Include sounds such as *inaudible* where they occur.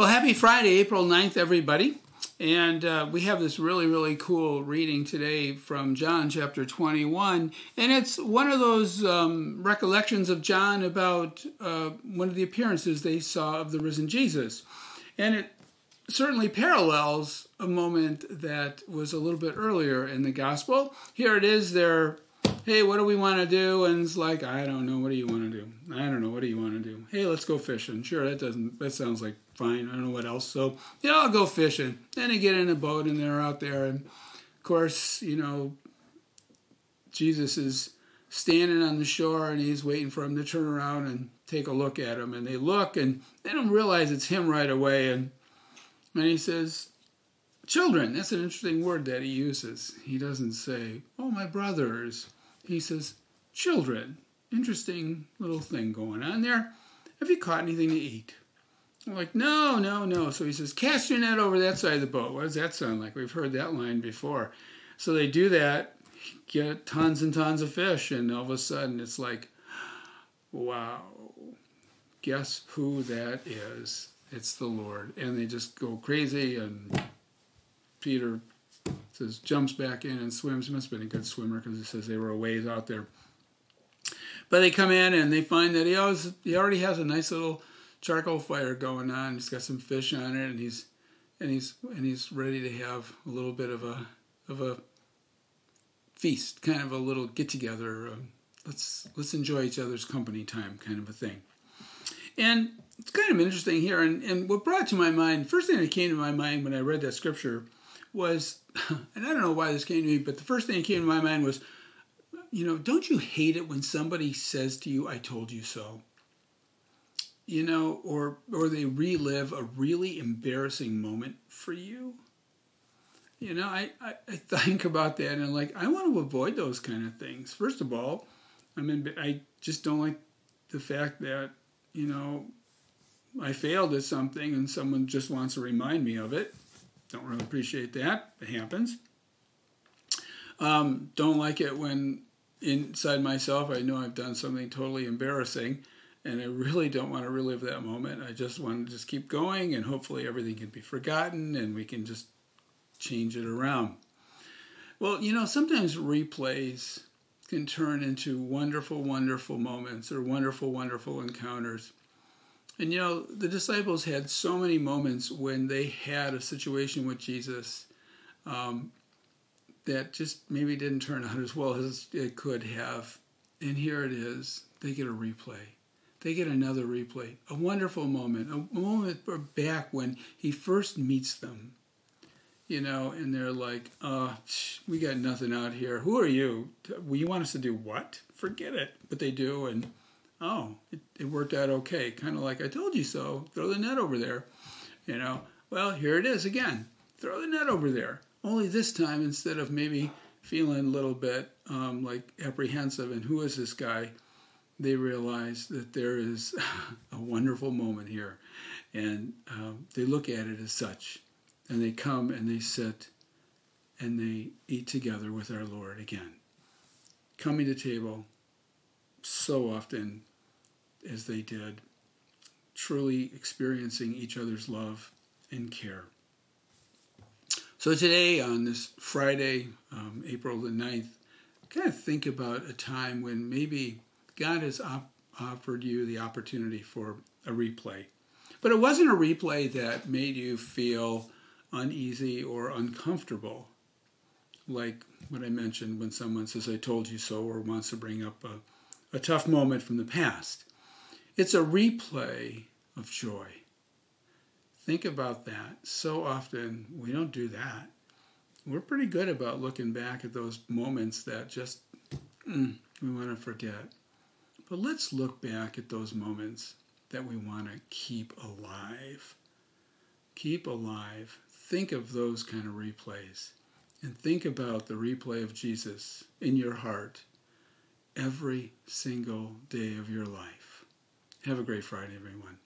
Well, happy Friday, April 9th, everybody. And uh, we have this really, really cool reading today from John chapter 21. And it's one of those um, recollections of John about uh, one of the appearances they saw of the risen Jesus. And it certainly parallels a moment that was a little bit earlier in the gospel. Here it is, they're hey, what do we want to do? And it's like, I don't know. What do you want to do? I don't know. What do you want to do? Hey, let's go fishing. Sure, that doesn't. That sounds like fine. I don't know what else. So yeah, I'll go fishing. Then they get in a boat and they're out there, and of course, you know, Jesus is standing on the shore and he's waiting for them to turn around and take a look at him. And they look and they don't realize it's him right away. And and he says, Children, that's an interesting word that he uses. He doesn't say, Oh, my brothers he says, Children, interesting little thing going on there. Have you caught anything to eat? I'm like, no, no, no. So he says, cast your net over that side of the boat. What does that sound like? We've heard that line before. So they do that, get tons and tons of fish, and all of a sudden it's like, wow, guess who that is? It's the Lord. And they just go crazy, and Peter says jumps back in and swims. He must have been a good swimmer because he says they were a ways out there. But they come in and they find that he always he already has a nice little charcoal fire going on. He's got some fish on it, and he's and he's and he's ready to have a little bit of a of a feast, kind of a little get together. Uh, let's let's enjoy each other's company time, kind of a thing. And it's kind of interesting here. And, and what brought to my mind, first thing that came to my mind when I read that scripture was, *laughs* and I don't know why this came to me, but the first thing that came to my mind was, you know, don't you hate it when somebody says to you, I told you so? You know, or or they relive a really embarrassing moment for you. You know, I, I, I think about that and I'm like, I want to avoid those kind of things. First of all, I mean, I just don't like the fact that, you know, I failed at something and someone just wants to remind me of it. Don't really appreciate that. It happens. Um, don't like it when inside myself I know I've done something totally embarrassing and I really don't want to relive that moment. I just want to just keep going and hopefully everything can be forgotten and we can just change it around. Well, you know, sometimes replays can turn into wonderful, wonderful moments or wonderful, wonderful encounters. And you know, the disciples had so many moments when they had a situation with Jesus um, that just maybe didn't turn out as well as it could have. And here it is. They get a replay. They get another replay. A wonderful moment. A moment back when he first meets them. You know, and they're like, uh, we got nothing out here. Who are you? You want us to do what? Forget it. But they do, and oh, it, it worked out okay. Kind of like I told you so. Throw the net over there. You know, well, here it is again. Throw the net over there. Only this time, instead of maybe feeling a little bit um, like apprehensive and who is this guy, they realize that there is *laughs* a wonderful moment here. And um, they look at it as such. And they come and they sit and they eat together with our Lord again. Coming to table so often as they did, truly experiencing each other's love and care. So today, on this Friday, um, April the 9th, kind of think about a time when maybe God has op- offered you the opportunity for a replay. But it wasn't a replay that made you feel uneasy or uncomfortable, like what I mentioned when someone says, I told you so, or wants to bring up a, a tough moment from the past. It's a replay of joy. Think about that. So often we don't do that. We're pretty good about looking back at those moments that just mm, we want to forget. But let's look back at those moments that we want to keep alive. Keep alive. Think of those kind of replays. And think about the replay of Jesus in your heart every single day of your life. Have a great Friday, everyone.